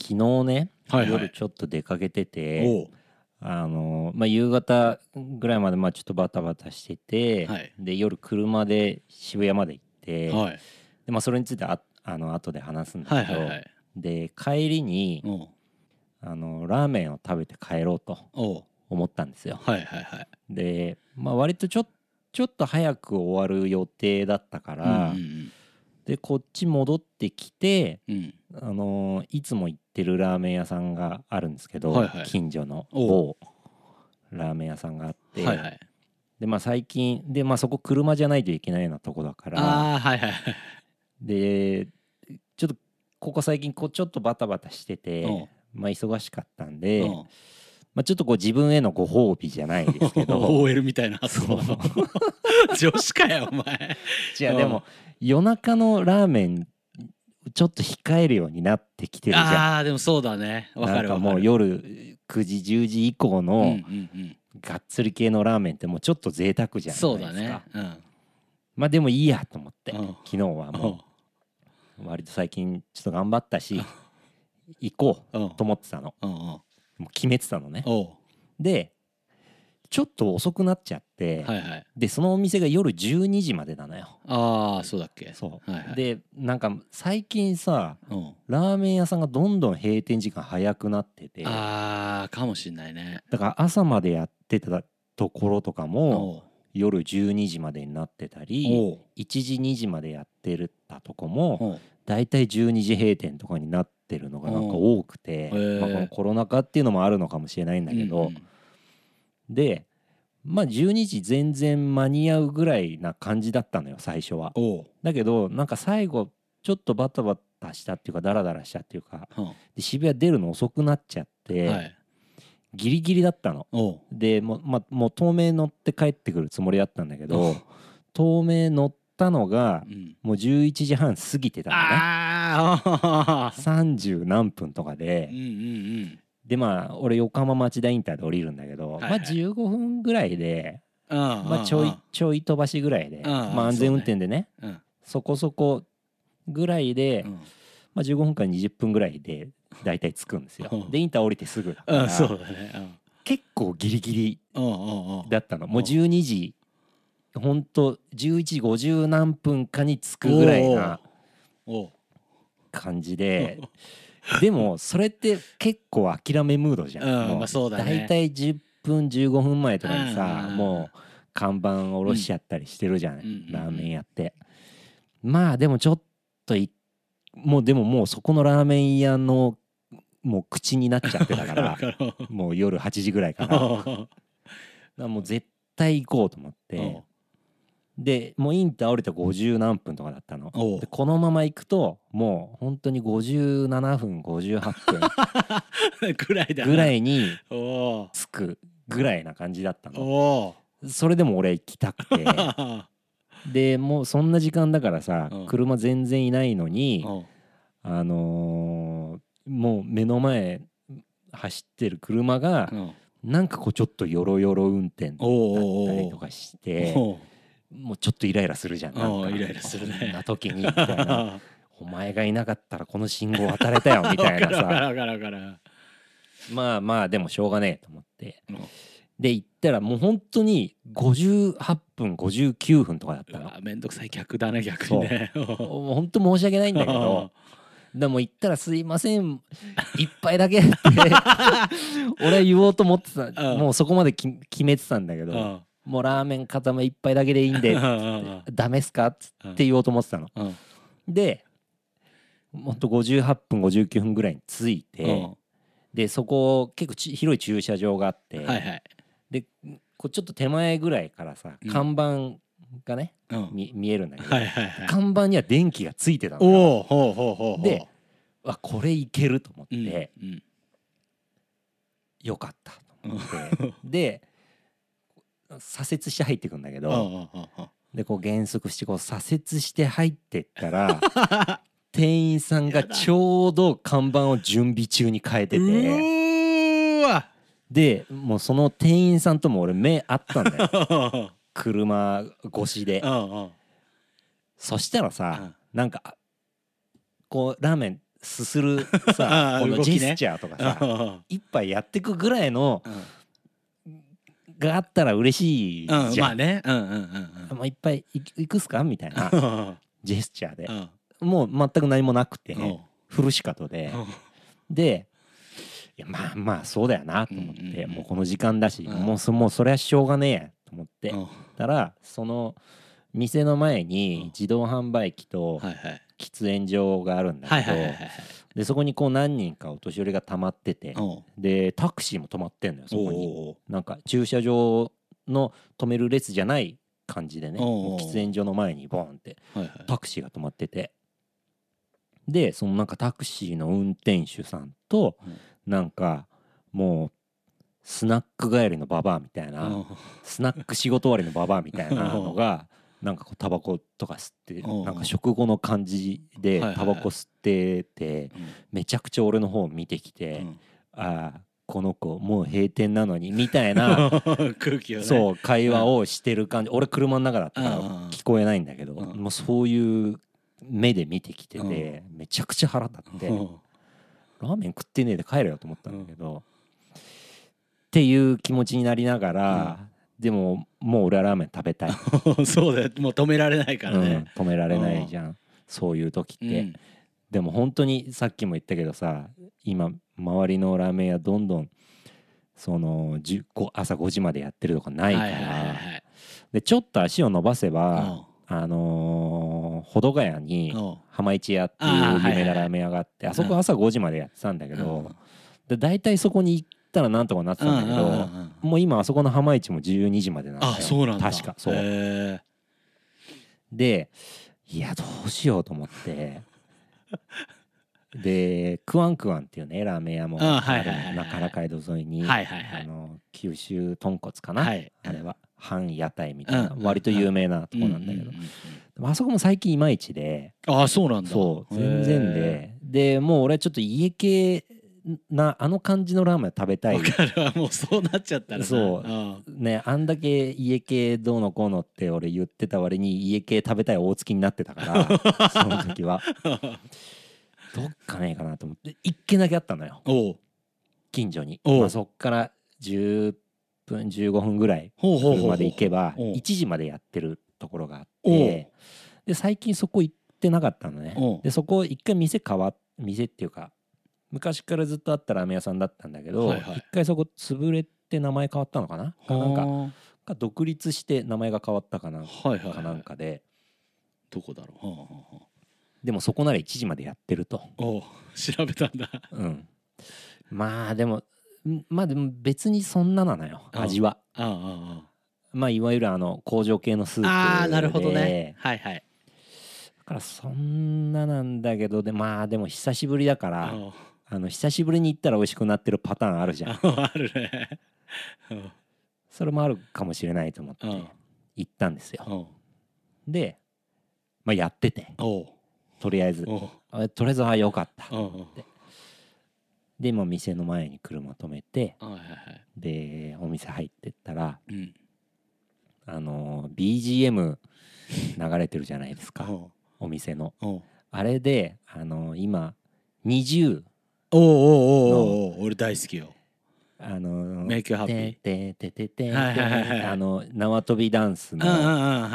昨日ね、はいはい。夜ちょっと出かけててあの、まあ、夕方ぐらいまでまあちょっとバタバタしてて、はい。で夜車で渋谷まで行って、はい。でまあ、それについてああの後で話すんだけど、はいはいはい。で帰りにあのラーメンを食べて帰ろうと思ったんですよ。はいはいはい。で、まあ、割とちょちょっと早く終わる予定だったから、うんでこっち戻ってきて、うん。うんあのーいつも行ってるラーメン屋さんがあるんですけど、はいはい。近所のお某ラーメン屋さんがあって、はいはい。でまあ最近でまあそこ車じゃないといけないようなとこだからはいはいはい。でちょっとここ最近こうちょっとバタバタしててう。んまあ忙しかったんで、う。んまあ、ちょっとこう自分へのご褒美じゃないですけど。OL みたいな発想そう。女子かよお前。うんじゃあでも夜中のラーメンちょっと控えるようになってきてるじゃん。ああでもそうだね。わかるわかる。もう夜9時10時以降のがっつり系のラーメンってもうちょっと贅沢じゃないですか。そうだね。うん。まあでもいいやと思ってうん。昨日はもう。割と最近ちょっと頑張ったし行こうん。うと思ってたの。うんうんもう決めてたのね。おう。でちょっと遅くなっちゃってはいはい。でそのお店が夜12時までなのよ。ああそうだっけ。そう。はいはい。でなんか最近さうん。ラーメン屋さんがどんどん閉店時間早くなっててだああかもしんないね。から朝までやってたところとかもおう。夜12時までになってたりおう。1時2時までやってるたとこもおう。だいたい12時閉店とかになってるのがなんか多くて、まあ、このコロナ禍っていうのもあるのかもしれないんだけど、でまあ12時全然間に合うぐらいな感じだったのよ最初は。だけどなんか最後ちょっとバタバタしたっていうかダラダラしたっていうかうん。で渋谷出るの遅くなっちゃって、はい。ギリギリだったの。でもう,、まあ、もう東名乗って帰ってくるつもりだったんだけおどう東名乗ったのがうん。もう11時半過ぎてたのね。ああ30何分とかで。うんうんでまあ俺横浜町田インターで降りるんだけど、はいはい。まあ15分ぐらいで、うんまあ、ちょいちょい飛ばしぐらいで、うんまあ、安全運転でね。うん。そこそこぐらいで、うん。まあ、15分から20分ぐらいで大体着くんですよ。うん。でインター降りてすぐだからうんそうだね。結構ギリギリうんうんうん。うんだったの。もううん。12時ほんと11時50何分かに着くぐらいなおう感じででもそれって結構諦めムードじゃん、うんもまあそうだね。大体10分15分前とかにさ、うんもう看板下ろしちゃったりしてるじゃない、うんラーメン屋って。まあでもちょっといもうでももうそこのラーメン屋のもう口になっちゃってたから もう夜8時ぐらい からもう絶対行こうと思ってでもうインター降りて50何分とかだったの。おう。でこのまま行くともう本当に57分58 ぐらいだ分ぐらいいにおう。着くぐらいな感じだったの。おう。それでも俺行きたくて。でもうそんな時間だからさうん。車全然いないのにおうあのーもう目の前走ってる車がうん。なんかこうちょっとよろよろ運転だっおうおうおうたりとかしておうもうちょっとイライラするじゃん。なんイライラするね。な時にみたいな。お前がいなかったらこの信号渡れたよみたいなさ。まあまあでもしょうがねえと思って。うん。で行ったらもう本当に58分59分とかだったの。めんどくさい客だね逆にね。もう本当申し訳ないんだけど。でも行ったら「すいません。一杯だけ」って 俺は言おうと思ってた。うん。もうそこまでき決めてたんだけど。うんもうラーメン固め一杯だけでいいんで うんダメっすか？って言おうと思ってたの。うん。でほんと58分59分ぐらいに着いて、うん。でそこ結構ち広い駐車場があって、はいはい。でこうちょっと手前ぐらいからさうん。看板がね、うん。み見えるんだけど、はいはいはい。看板には電気がついてたのよ。おおほうほうほうほう。であこれいけると思って、うんうん。よかったと思って。で左折して入ってくんだけど、うんうんうんうん。でこう減速してこう左折して入ってったら 店員さんがちょうど看板を準備中に変えてうてでもうその店員さんとも俺目合ったんだよ。う ん車越しで。うんうん。そしたらさなんかこうラーメンすするあさ このジェスチャーとかさうん一杯やってくぐらいのがあったら嬉しいうんじゃん、まあね。うんうんうんまあ、いっぱいい行くっすかみたいなうん。ジェスチャーで。うん。もう全く何もなくてうん。フルシカトで。でいやまあまあそうだよなと思って、うんうんうん。もうこの時間だし、うん。もうそもうそれはしょうがねえやと思って、うん。たらその店の前うん。に自動販売機と喫煙所があるんだけどはいはいはいはいでそこにこう何人かお年寄りが溜まっててうん。でタクシーも止まってんのよそこに。なんか駐車場の止める列じゃない感じでね喫煙所の前にボンってタクシーが止まってて。でそのなんかタクシーの運転手さんとうん。なんかもうスナック帰りのババアみたいなうん。スナック仕事終わりのババアみたいなのが なんかこうタバコとか吸ってうん。なんか食後の感じでタバコ吸っててめちゃくちゃ俺の方を見てきてうん。ああこの子もう閉店なのにみたいな 空気をね。そう会話をしてる感じ。俺車の中だったから聞こえないんだけどうん。もうそういう目で見てきててめちゃくちゃ腹立ってうん。ラーメン食ってねえで帰れよと思ったんだけどっていう気持ちになりながらでももう俺はラーメン食べたい。そうだよ。もう止められないからうんね止められないじゃん。そういう時って。うん。でも本当にさっきも言ったけどさ今周りのラーメン屋どんどんその10こ朝5時までやってるとかないかはいはいはいでちょっと足を伸ばせばあのー保土ヶ谷にうん。浜市屋っていう有名なラーメン屋があってあそこ朝5時までやってたんだけうん。どで大体そこに行ったらなんとかなってたんだけどうんもう今あそこの浜市も12時までなんだよ。あそうなんだ。確かそう。へでいやどうしようと思って。でクワンクワンっていうねラーメン屋もある中原街道沿いに、九州豚骨かな、はい。あれは。半屋台みたいな、うん割と有名なとこなんだけど、あそこも最近いまいちで。うんあそうなんだ。そう全然で。でもう俺はちょっと家系なあの感じのラーメン食べたい。わかるわ。もうそうなっちゃったらな。そう。うん。ねあんだけ家系どうのこうのって俺言ってた割に家系食べたい大月になってたから その時は。どっかねえかなと思って。一軒だけあったのよ。おう。近所に、おう。まあ、そっから10分15分ぐらいほうほうほうほう。車で行けばおう。1時までやってるところがあって。で最近そこ行ってなかったのね。おう。でそこ一回店変わっ店っていうか昔からずっとあったラーメン屋さんだったんだけど、はいはい。一回そこ潰れて名前変わったのかな？かなんか独立して名前が変わったかな？あはいはい。かなんかで。どこだろう？はあはでもそこなら1時までやってると、おう調べたんだ。うん、まあでもんまあでも別にそんななのようん味は。あああまあいわゆるあの工場系のスープで。あなるほどね。はいはい。だからそんななんだけどでまあでも久しぶりだからああの久しぶりに行ったら美味しくなってるパターンあるじゃん。あ あるね。うんそれもあるかもしれないと思ってうん。行ったんですよ。でまあやってて。とりあえず。とりあえずあよかった。おうでもう店の前に車止めてでお店入ってったらうん。あの BGM 流れてるじゃないですか。お店の。あれであの今20おうおうおお俺大好きよあのメイクハッピーてててててあの縄跳びダンスの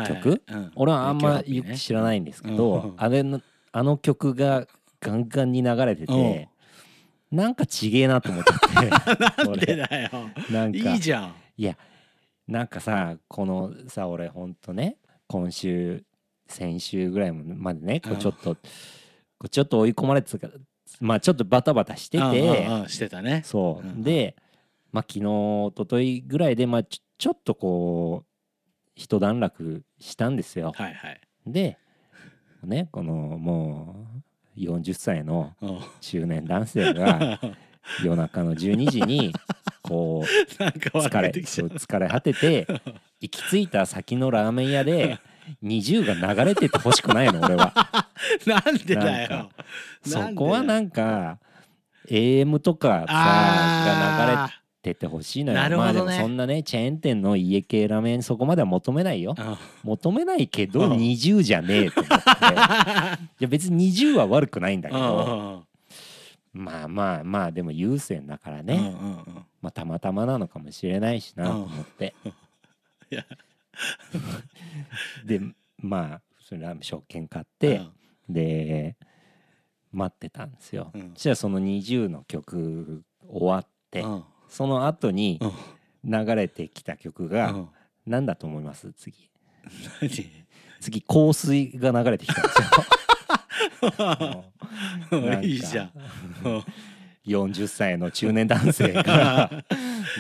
曲うん俺はあんまよく知らないんですけうんどあれのあの曲がガンガンに流れててなんかちげえなと思っちゃってなんでだよなんかいいじゃんいやなんかさこのさ俺ほんとね今週先週ぐらいまでねこうちょっとこうちょっと追い込まれてたまあちょっとバタバタしてうんてしてたね。そう、うん。でまあ昨日一昨日ぐらいでまあちょちょっとこう一段落したんですよ。はいはい。でねこのもう40歳のうん。中年男性が 夜中の12時にこう疲れ疲れ果てて 行き着いた先のラーメン屋で20が流れててほしくないの俺は なんでだよ。そこはんなんか AM とかさが流れててほしいのよ。なるほどね。まあでもそんなねチェーン店の家系ラーメンそこまでは求めないよ。うん。求めないけどうん。20じゃねえと思って。いや別に20は悪くないんだけど。まあまあまあでも優先だからね、うんうんうん。まあたまたまなのかもしれないしなと思って、いや。でまあそれラーメン食券買って、うんで待ってたんですよ、うん。そしたらその20の曲終わって、うん。その後にうん。流れてきた曲がうん。何だと思います？次。何？次香水が流れてきたんですよ。いいじゃん。40歳の中年男性が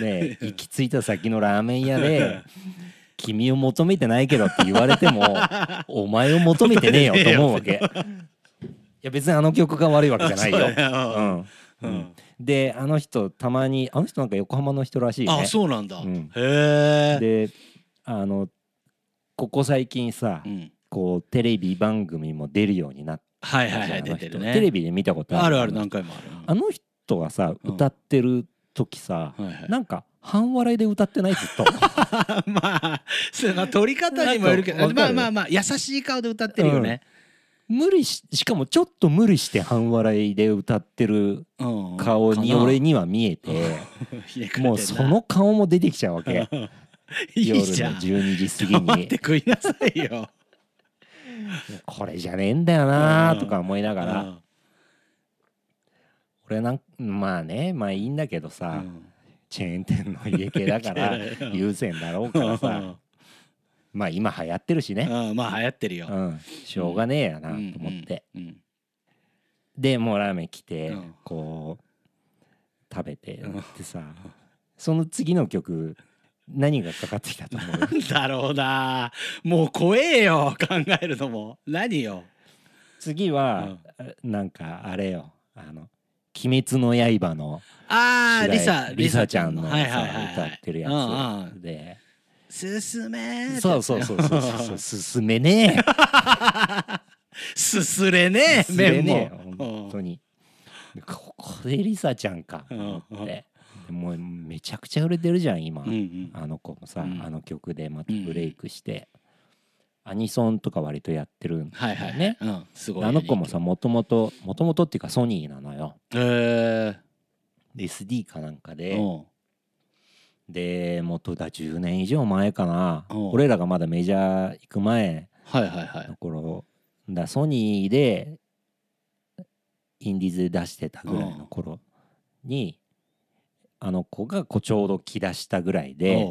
ね行き着いた先のラーメン屋で「君を求めてないけど」って言われても「お前を求めてねえよ」と思うわけ。いや別にあの曲が悪いわけじゃないよ。であの人たまにあの人なんか横浜の人らしいね。あそうなんだ。うん。へえ。であのここ最近さ、うん。こうテレビ番組も出るようになっはいはいはい出てるね。テレビで見たことある。あるある何回もある。あの人がさうん歌ってる時さ、はいはい。なんか半笑いで歌ってないずっと。まあそれまあ取り方にもよるけどまあまあまあ優しい顔で歌ってるよね。無理ししかもちょっと無理して半笑いで歌ってるうん。顔に俺には見えてひねくれてんなもうその顔も出てきちゃうわけ。い夜のいじゃん。12時過ぎ黙っにて食いなさいよ。これじゃねえんだよなーとか思いながら。うん。俺なんまあねまあいいんだけどさ、うんチェーン店の家系だから うん優先だろうからさ。まあ今流行ってるしね、うんまあ流行ってるよ。うん、しょうがねえやなとうん思って、うんうんでもうラーメン来て、うん。こう食べてうん。でさその次の曲何がかかってきたと思う？な んだろうな。もう怖えよ考えるのも。何よ。次は、なんかあれよ。あの「鬼滅の刃」のああリサリサちゃんの。さ、はいはいはいはい。歌ってるやつ。で進めそうそうそうそうそう進めねえ。すすれねえ麺も本当に。でここでリサちゃんかと思って。でもうめちゃくちゃ売れてるじゃん今、うんうん。あの子もさ、うん。あの曲でまたブレイクして、アニソンとか割とやってるんだはいはいよね、うんすごい。あの子もさもともともともとっていうかソニーなのよ。へえで SD かなんかで、うんで元だ10年以上前かな、うん。俺らがまだメジャー行く前はいはいはい。の頃。だソニーでインディーズで出してたぐらいの頃に、あの子がこうちょうど来だしたぐらいで、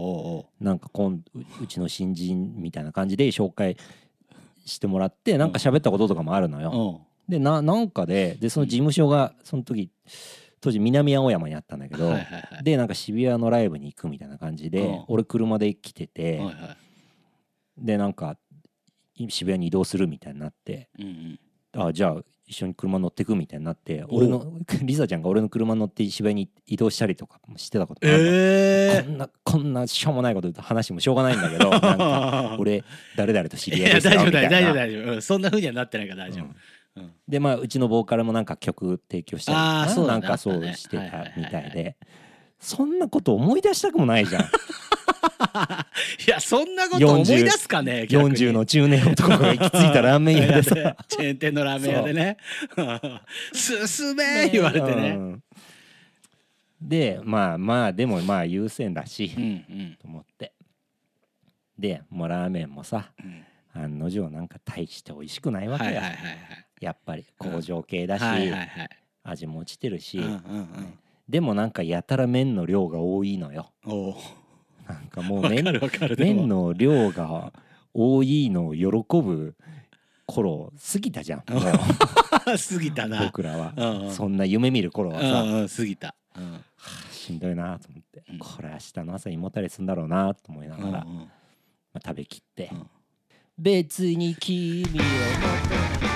なんか今ううちの新人みたいな感じで紹介してもらってなんか喋ったこととかもあるのよ。うん。でななんかででその事務所がその時当時南青山にあったんだけど、でなんか渋谷のライブに行くみたいな感じで、うん。俺車で来てて、でなんかい渋谷に移動するみたいになってあじゃあ一緒に車乗ってくみたいになってお俺の リサちゃんが俺の車乗って渋谷に移動したりとかもしてたことがあえこんなこんなしょうもないこと話もしょうがないんだけど なんかえ俺誰々と知いり合いですや大丈夫大丈夫大丈夫。うんそんな風にはなってないから大丈夫。うん。うん。でまあうちのボーカルもなんか曲提供したりとかなんかそうしてたみたいでそんなこと思い出したくもないじゃん。いやそんなこと思い出すかね逆に。40の中年男が行き着いたラーメン屋でさ。チェーン店のラーメン屋でね「進め!」言われてうねん。でまあまあでもまあ優先だしうんうん。と思って。でもうラーメンもさうん。案の定なんか大して美味しくないわけよ。はいはいはいやっぱり工場系だしはいはいはい。はい味も落ちてるし。うんうんうんでもなんかやたら麺の量が多いのよ。おう。なんかもうわ麺かるわかるでも。麺の量が多いのを喜ぶ頃過ぎたじゃん もう。過ぎたな。僕らは。うんうん。そんな夢見る頃はうさんうん過ぎた。うん。はあしんどいなと思って。うん。これ明日の朝胃もたれすんだろうなと思いながら、まあ、食べきって、うん。別に君を求め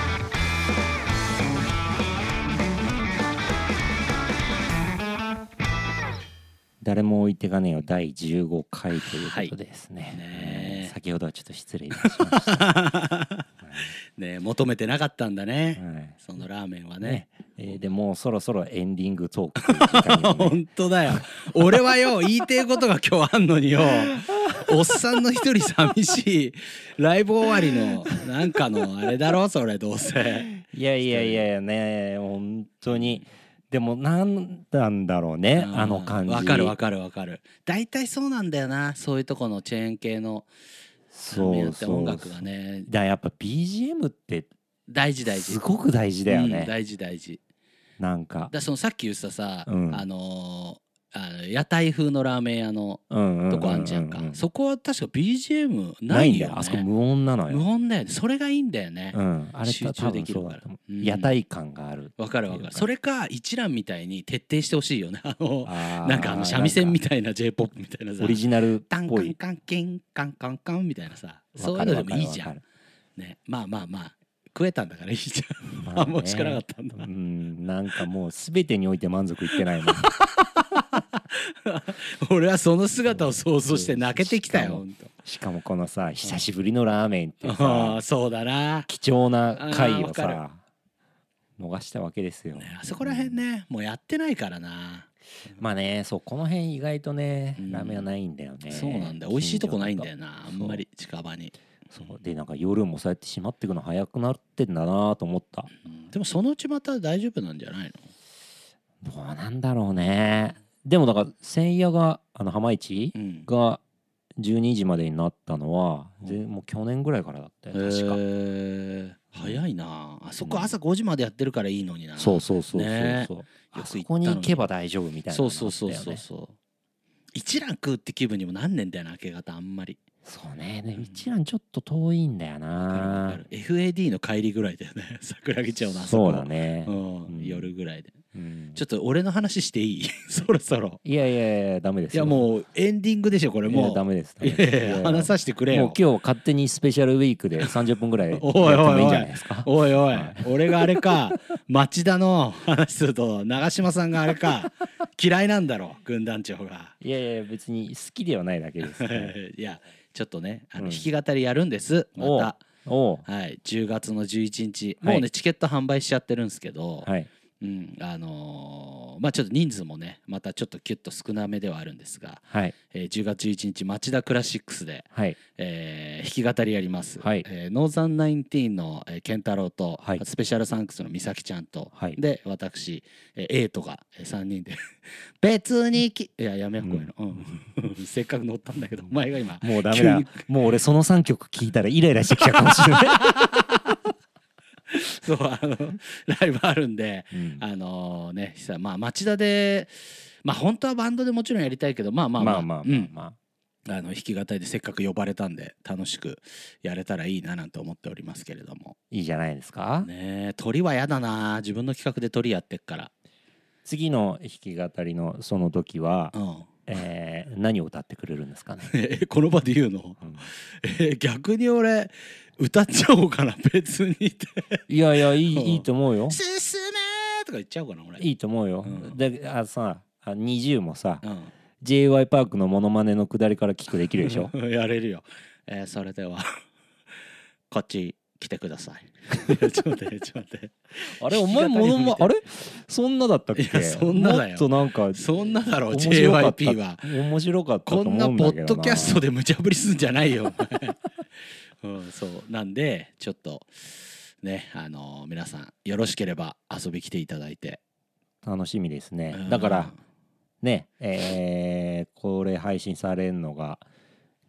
誰も置いてかねえよ第15回ということでですね,、ねえ。先ほどはちょっと失礼いたしました、ね求めてなかったんだね。はい。そのラーメンはね。ね。えーでもうそろそろエンディングトークね 本当だよ。俺はよ言いてえことが今日あんのによ。おっさんの一人寂しい。ライブ終わりのなんかのあれだろそれどうせ。いやいやいやいやね本当にでもなんなんだろうねうん。あの感じ。わかるわかるわかる。大体そうなんだよなそういうとこのチェーン系のそうそう音楽がね。だやっぱ BGM って大事大事。すごく大事だよね、うん大事大事。なんか。だそのさっき言ってたさ、うん。あのーあの屋台風のラーメン屋のとこあんじゃんか、そこは確か BGM なないいよ、ね、んだよ。あそこ無音なのよ。無音だよね。それがいいんだよね。うん。あれ集中できるから。そうん。屋台感があるわかるわかる。それか一覧みたいに徹底してほしいよね。あのあーなんかあの三味線みたいな J−POP みたいなさ。オリジナルっぽい。カンカンキンカンカンカンみたいなさ。そういうのでもいいじゃん。ね。まあまあまあ。食えたんだからいいじゃん。あんま欲しくなかったんだ。うん。なんかもう全てにおいて満足いってないもん 俺はその姿を想像して泣けてきたよ。しかもこのさ久しぶりのラーメンって あさあそうだな。貴重な回をさ逃したわけですよ。ねあそこら辺ねもうやってないからな。まあねそうこの辺意外とねうん。ラーメンはないんだよね。そうなんだよ。美味しいとこないんだよななあんまり近場に。そう。でなんか夜もそうやって閉まっていくの早くなってんだなと思った。うん。でもそのうちまた大丈夫なんじゃないの？どうなんだろうねでもだから千夜があの浜市うん。が12時までになったのは、うん。ぜもう去年ぐらいからだったよへ確か、ー早いな。あそこうん朝5時までやってるからいいのにな。そうそうそうそうそう、ね。あそこに行けば大丈夫みたいなそうそうそうそうそう。一蘭食うって気分にもなんねんだよな明け方あんまり。そうね。でうん一蘭ちょっと遠いんだよな。FAD の帰りぐらいだよね。桜木町のあそこ。そうだね、うん。うん。夜ぐらいで。うんちょっと俺の話していい？そろそろ。いやいやいやダメですよ。いやもうエンディングでしょこれもう。ダメですダいやいや話させてくれもうよ今日勝手にスペシャルウィークで30分ぐらいやっておいおい。おいもいいんじゃないですか？おいおい、はい。俺があれか町田の話すると長嶋さんがあれか嫌いなんだろう軍団長が。いやいや別に好きではないだけです、いやちょっとねあのうん。弾き語りやるんです、また。おう。はい。10月の11日。はい。もうね、チケット販売しちゃってるんですけど、はいうんあのーまあちょっと人数もねまたちょっとキュッと少なめではあるんですが、はい。えー10月11日町田クラシックスで、はい。えー弾き語りやります、はい。えーノーザンナインティーンの、えー、健太郎と、はい。スペシャルサンクスの美咲ちゃんと、はい。で私、えー、エイトが、えー、3人で 別にきいややめようこういうの、うん。せっかく乗ったんだけどお前が今もうダメだ。もう俺その3曲聞いたらイライラしてきちゃうかもしれない、そうあのライブあるんでうん。あのーねさまあ町田でまあ本当はバンドでもちろんやりたいけどまあまあまあまあまあうん。まあまあ。の弾き語りでせっかく呼ばれたんで楽しくやれたらいいななんて思っておりますけれども。いいじゃないですか、ねえ鳥はやだな。自分の企画で鳥やってっから。次の弾き語りのその時は、うんえー何を歌ってくれるんですかね、えこの場で言うの？うん。え逆に俺歌っちゃおうかな 別にって。いやいやいい,、うん。いいと思うよ「進め!」とか言っちゃおうかな俺。いいと思うよ、うん。であさあ20もさうん。j y パークのモノマネのくだりから聞くできるでしょ？やれるよ、えーそれではこっち来てください。いやちょっと待ってちょっと待って。あれお前モノマあれ？そんなだったっけ？いやそんなだよ。もっとなんかそんなだろう面白かった。JYP は。面白かったと思うんこんなポッドキャストで無茶ぶりすんじゃないよ、お前。うん、そう。なんでちょっとねあの皆さんよろしければ遊び来ていただいて。楽しみですね。うん。だからねえーこれ配信されるのが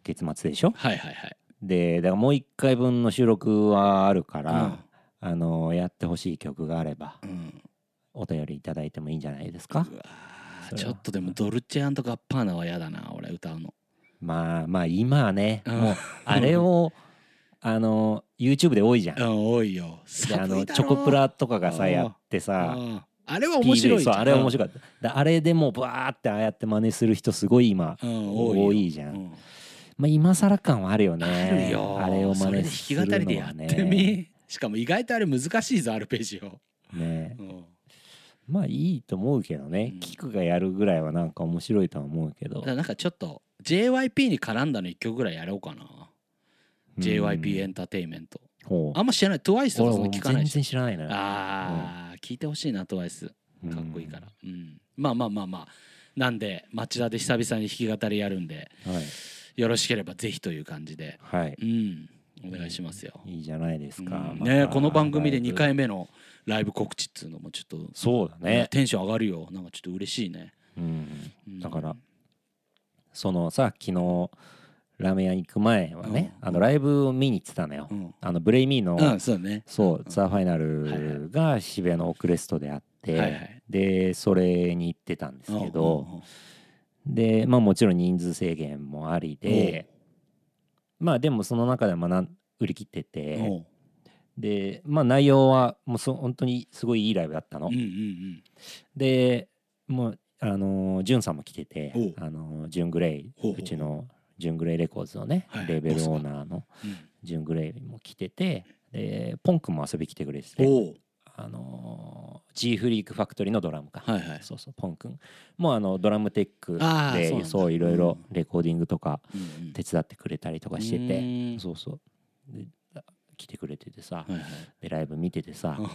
月末でしょ？はいはいはいでだからもう一回分の収録はあるかうら、あのやってほしい曲があればんうん。お便りいただいてもいいんじゃないですか？ちょっとでもドルチェガッパーナは嫌だな俺歌うの。まあまあ今はねうん。もうあれを あの YouTube で多いじゃん。うん多いよ。であのチョコプラとかがさうんやってさうん。あれは面白いそうあれは面い白かった。だあれでもうバーってああやって真似する人すごい今うん多多いいじゃんまあ今更感はあるよね。あるよ。あれを真それ似です弾き語りでやっるのはねてみ。しかも意外とあれ難しいぞアルペジオ。ね。うん。まあいいと思うけどね。うん。キクがやるぐらいはなんか面白いとは思うけど。なんかちょっと JYP に絡んだの一曲ぐらいやろうかな、JYP エンターテインメント。あんま知らない TWICE とかそ聞かない全し然知らないのよあー、聞いてほしいな TWICE かっこいいから、うん。まあまあまあまあ。なんで町田で久々に弾き語りやるんで。はいよろしければぜひという感じで。はい。うん。お願いしますよ。いいじゃないですか、うん。ねこの番組でライブ。2回目のライブ告知っつうのもちょっと。そうだね、テンション上がるよ。なんかちょっと嬉しいね。うん、うん。だからそのさ昨日ラーメン屋に行く前はね、うん。あのライブを見に行ってたのよ、うん、あのブレイミーの、うん、そうだね。そう、ん。ツアーファイナルが渋谷のオークレストであって、はいはい。でそれに行ってたんですけうんど、でまあもちろん人数制限もありで、まあでもその中でもなん売り切ってて、でまあ内容はもうそ本当にすごいいいライブだったの。うんうんうん。でもうあのージュンさんも来ててあのージュングレイほうちのジュングレイレコーズのね、はいレーベルオーナーのうん。ジュングレイも来ててでポン君も遊び来てくれててあのー G フリークファクトリーのドラムか、はいはい。そうそうポン君。もうあのドラムテックでそういろいろうレコーディングとか手伝ってくれたりとかしてて、うん。そうそう。で来てくれててさ、はいはい。でライブ見ててさ、うん。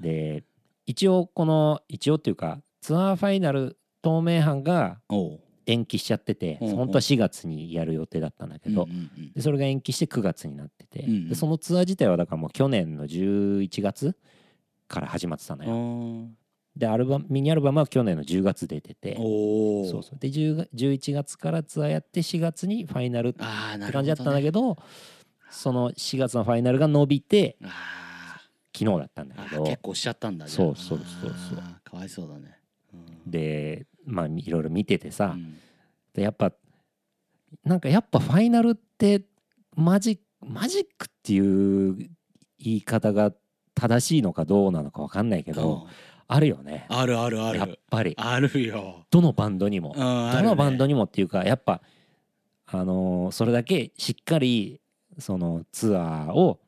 で一応この一応っていうかツアーファイナル東名阪が延期しちゃってて、本当は4月にやる予定だったんだけど、うんうんうん。でそれが延期して9月になってて、うんうん。でそのツアー自体はだからもう去年の11月から始まってたのあよ。ーでアルバムミニアルバムは去年の10月出てて。おおそうそう。で10が11月からツアーやって4月にファイナルって感じだったんだけどその4月のファイナルが伸びてあ昨日だったんだけど。ー結構しちゃったんだそうそうそうそう。かわいそうだね、うん、でまあいろいろ見ててさ、うん。でやっぱなんかやっぱファイナルってマジマジックっていう言い方が正しいのかどうなのか分かんないけど、あるよね。あるあるあやっるぱり。あるよ、どのバンドにも。うん、あどるね。のバンドにもっていうかやっぱあのーそれだけしっかりそのツアーを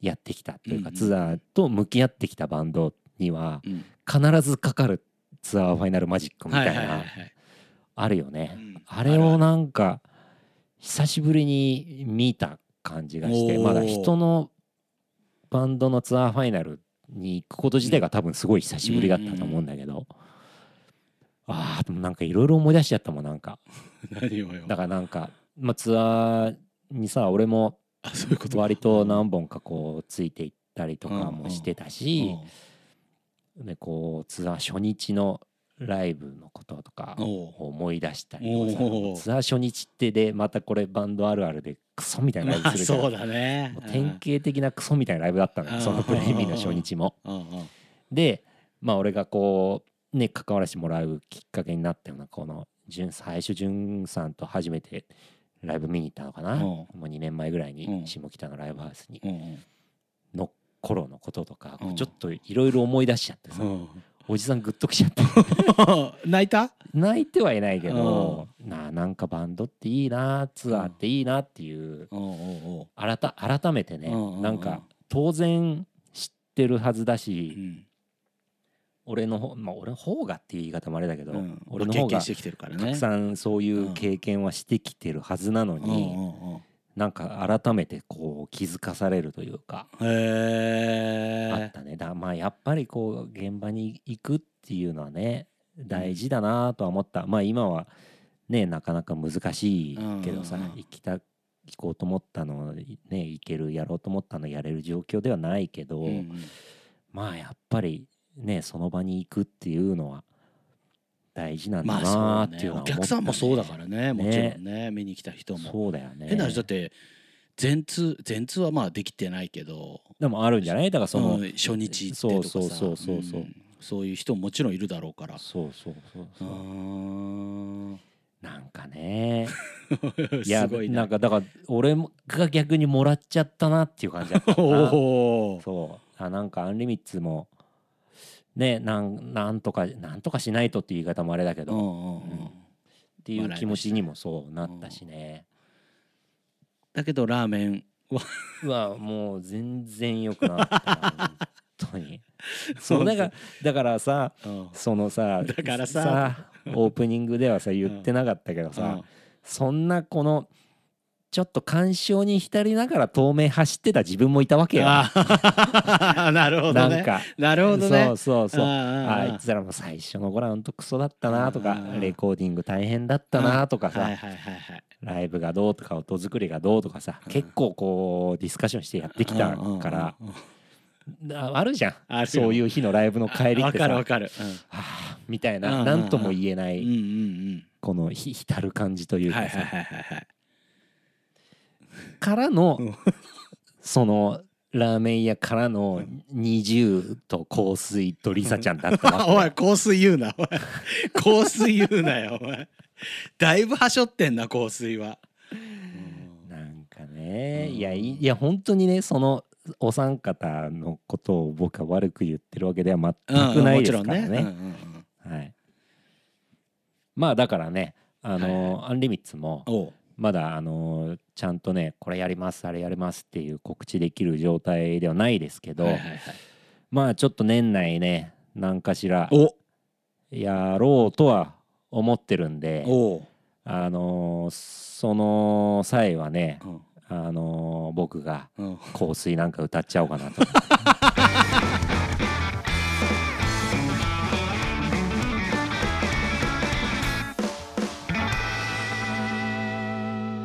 やってきたというか、うんうん。ツアーと向き合ってきたバンドにはうん。必ずかかるツアーファイナルマジックみたいな、あるよね、うん。あれをなんか久しぶりに見た感じがしてまだ人のバンドのツアーファイナルに行くこと自体が多分すごい久しぶりだったと思うんだけど、あーでもなんかいろいろ思い出しちゃったもんなんか。何をよ。だからなんか、まあ、ツアーにさ俺も割と何本かこうついていったりとかもしてたし、でこうツアー初日のライブのこととか思い出したりツアー初日ってでまたこれバンドあるあるでクソみたいなライまあブするじゃん。そうだね。典型的なクソみたいなライブだったのうん。よそのプレイミーの初日も。でまあ俺がこうね関わらせてもらうきっかけになったようなこの潤最初潤さんと初めてライブ見に行ったのかな、うん。もう2年前ぐらいうん。に下北のライブハウスにの頃のこととかうんちょっといろいろ思い出しちゃってさ。うんおじさんグッときちゃって。泣いた？泣いてはいないけどなあなんかバンドっていいなツアーっていいなっていう改改めてねなんか当然知ってるはずだうしん俺の方まあ俺の方がっていう言い方もあれだけどうん。俺の方がまあ経験してきてるからね。たくさんそういう経験はしてきてるはずなのうんになんか改めてこう気づかされるというかあったね。だまあやっぱりこう現場に行くっていうのはね大事だなとは思った。まあ今はねなかなか難しいけどさうんうんうん。行きた行こうと思ったのね行けるやろうと思ったのやれる状況ではないけど、うんうん。まあやっぱりねその場に行くっていうのは大事なんだなーっていうのはね。お客さんもそうだからね。もちろねんね。見に来た人も。そうだよね。変な話だって全通全通はまあできてないけど。でもあるんじゃない？だからその、うん初日行ってとかさ。そうそうそうそうそう。ん。そういう人ももちろんいるだろうから。そうそうそうう。そうなんかね。いやすごいな。んかだから俺もが逆にもらっちゃったなっていう感じだったな。そう。あなんかアンリミッツもねなんなんとかなんとかしないとっていう言い方もあれだけど、うんうんうん。っていう気持ちにもそうなったしね、だけどラーメンは。うわもう全然良くなった本当に。そうだからだからさうん。そのさだからさ。オープニングではさ言ってなかったけどさ、そんなこのちょっと感傷に浸りながら透明走ってた自分もいたわけよ。なるほどね。なんか。なるほどね。そうそうそう。あいつらも最初の頃はほんとクソだったなとかレコーディング大変だったなとかさ。はいはいはいはいライブがどうとか音作りがどうとかさ。うん。結構こうディスカッションしてやってきたから。ああるじゃん。そういう日のライブの帰りわってさ。かるわかる。はあみたいな。ん何とも言えなうんうんういん。このひ浸る感じというかはいはいはいさはいはいからのうん。そのラーメン屋からの20と香水とリサちゃんだったわけ おい香水言うな。おい。香水言うなよお前だいぶはしょってんな香水は。なんかね、うん。いやいいや本当にねそのお三方のことを僕は悪く言ってるわけでは全くないですからね。うんね。うんうんはい、まあだからねあの、アンリミッツもまだあのちゃんとねこれやりますあれやりますっていう告知できる状態ではないですけど、はいはいはい。まあちょっと年内ね何かしらお。やろうとは思ってるんであのその際はねうん。あの僕がうん。香水なんか歌っちゃおうかなと。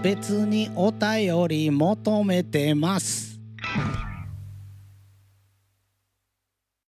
別にお便り求めてます。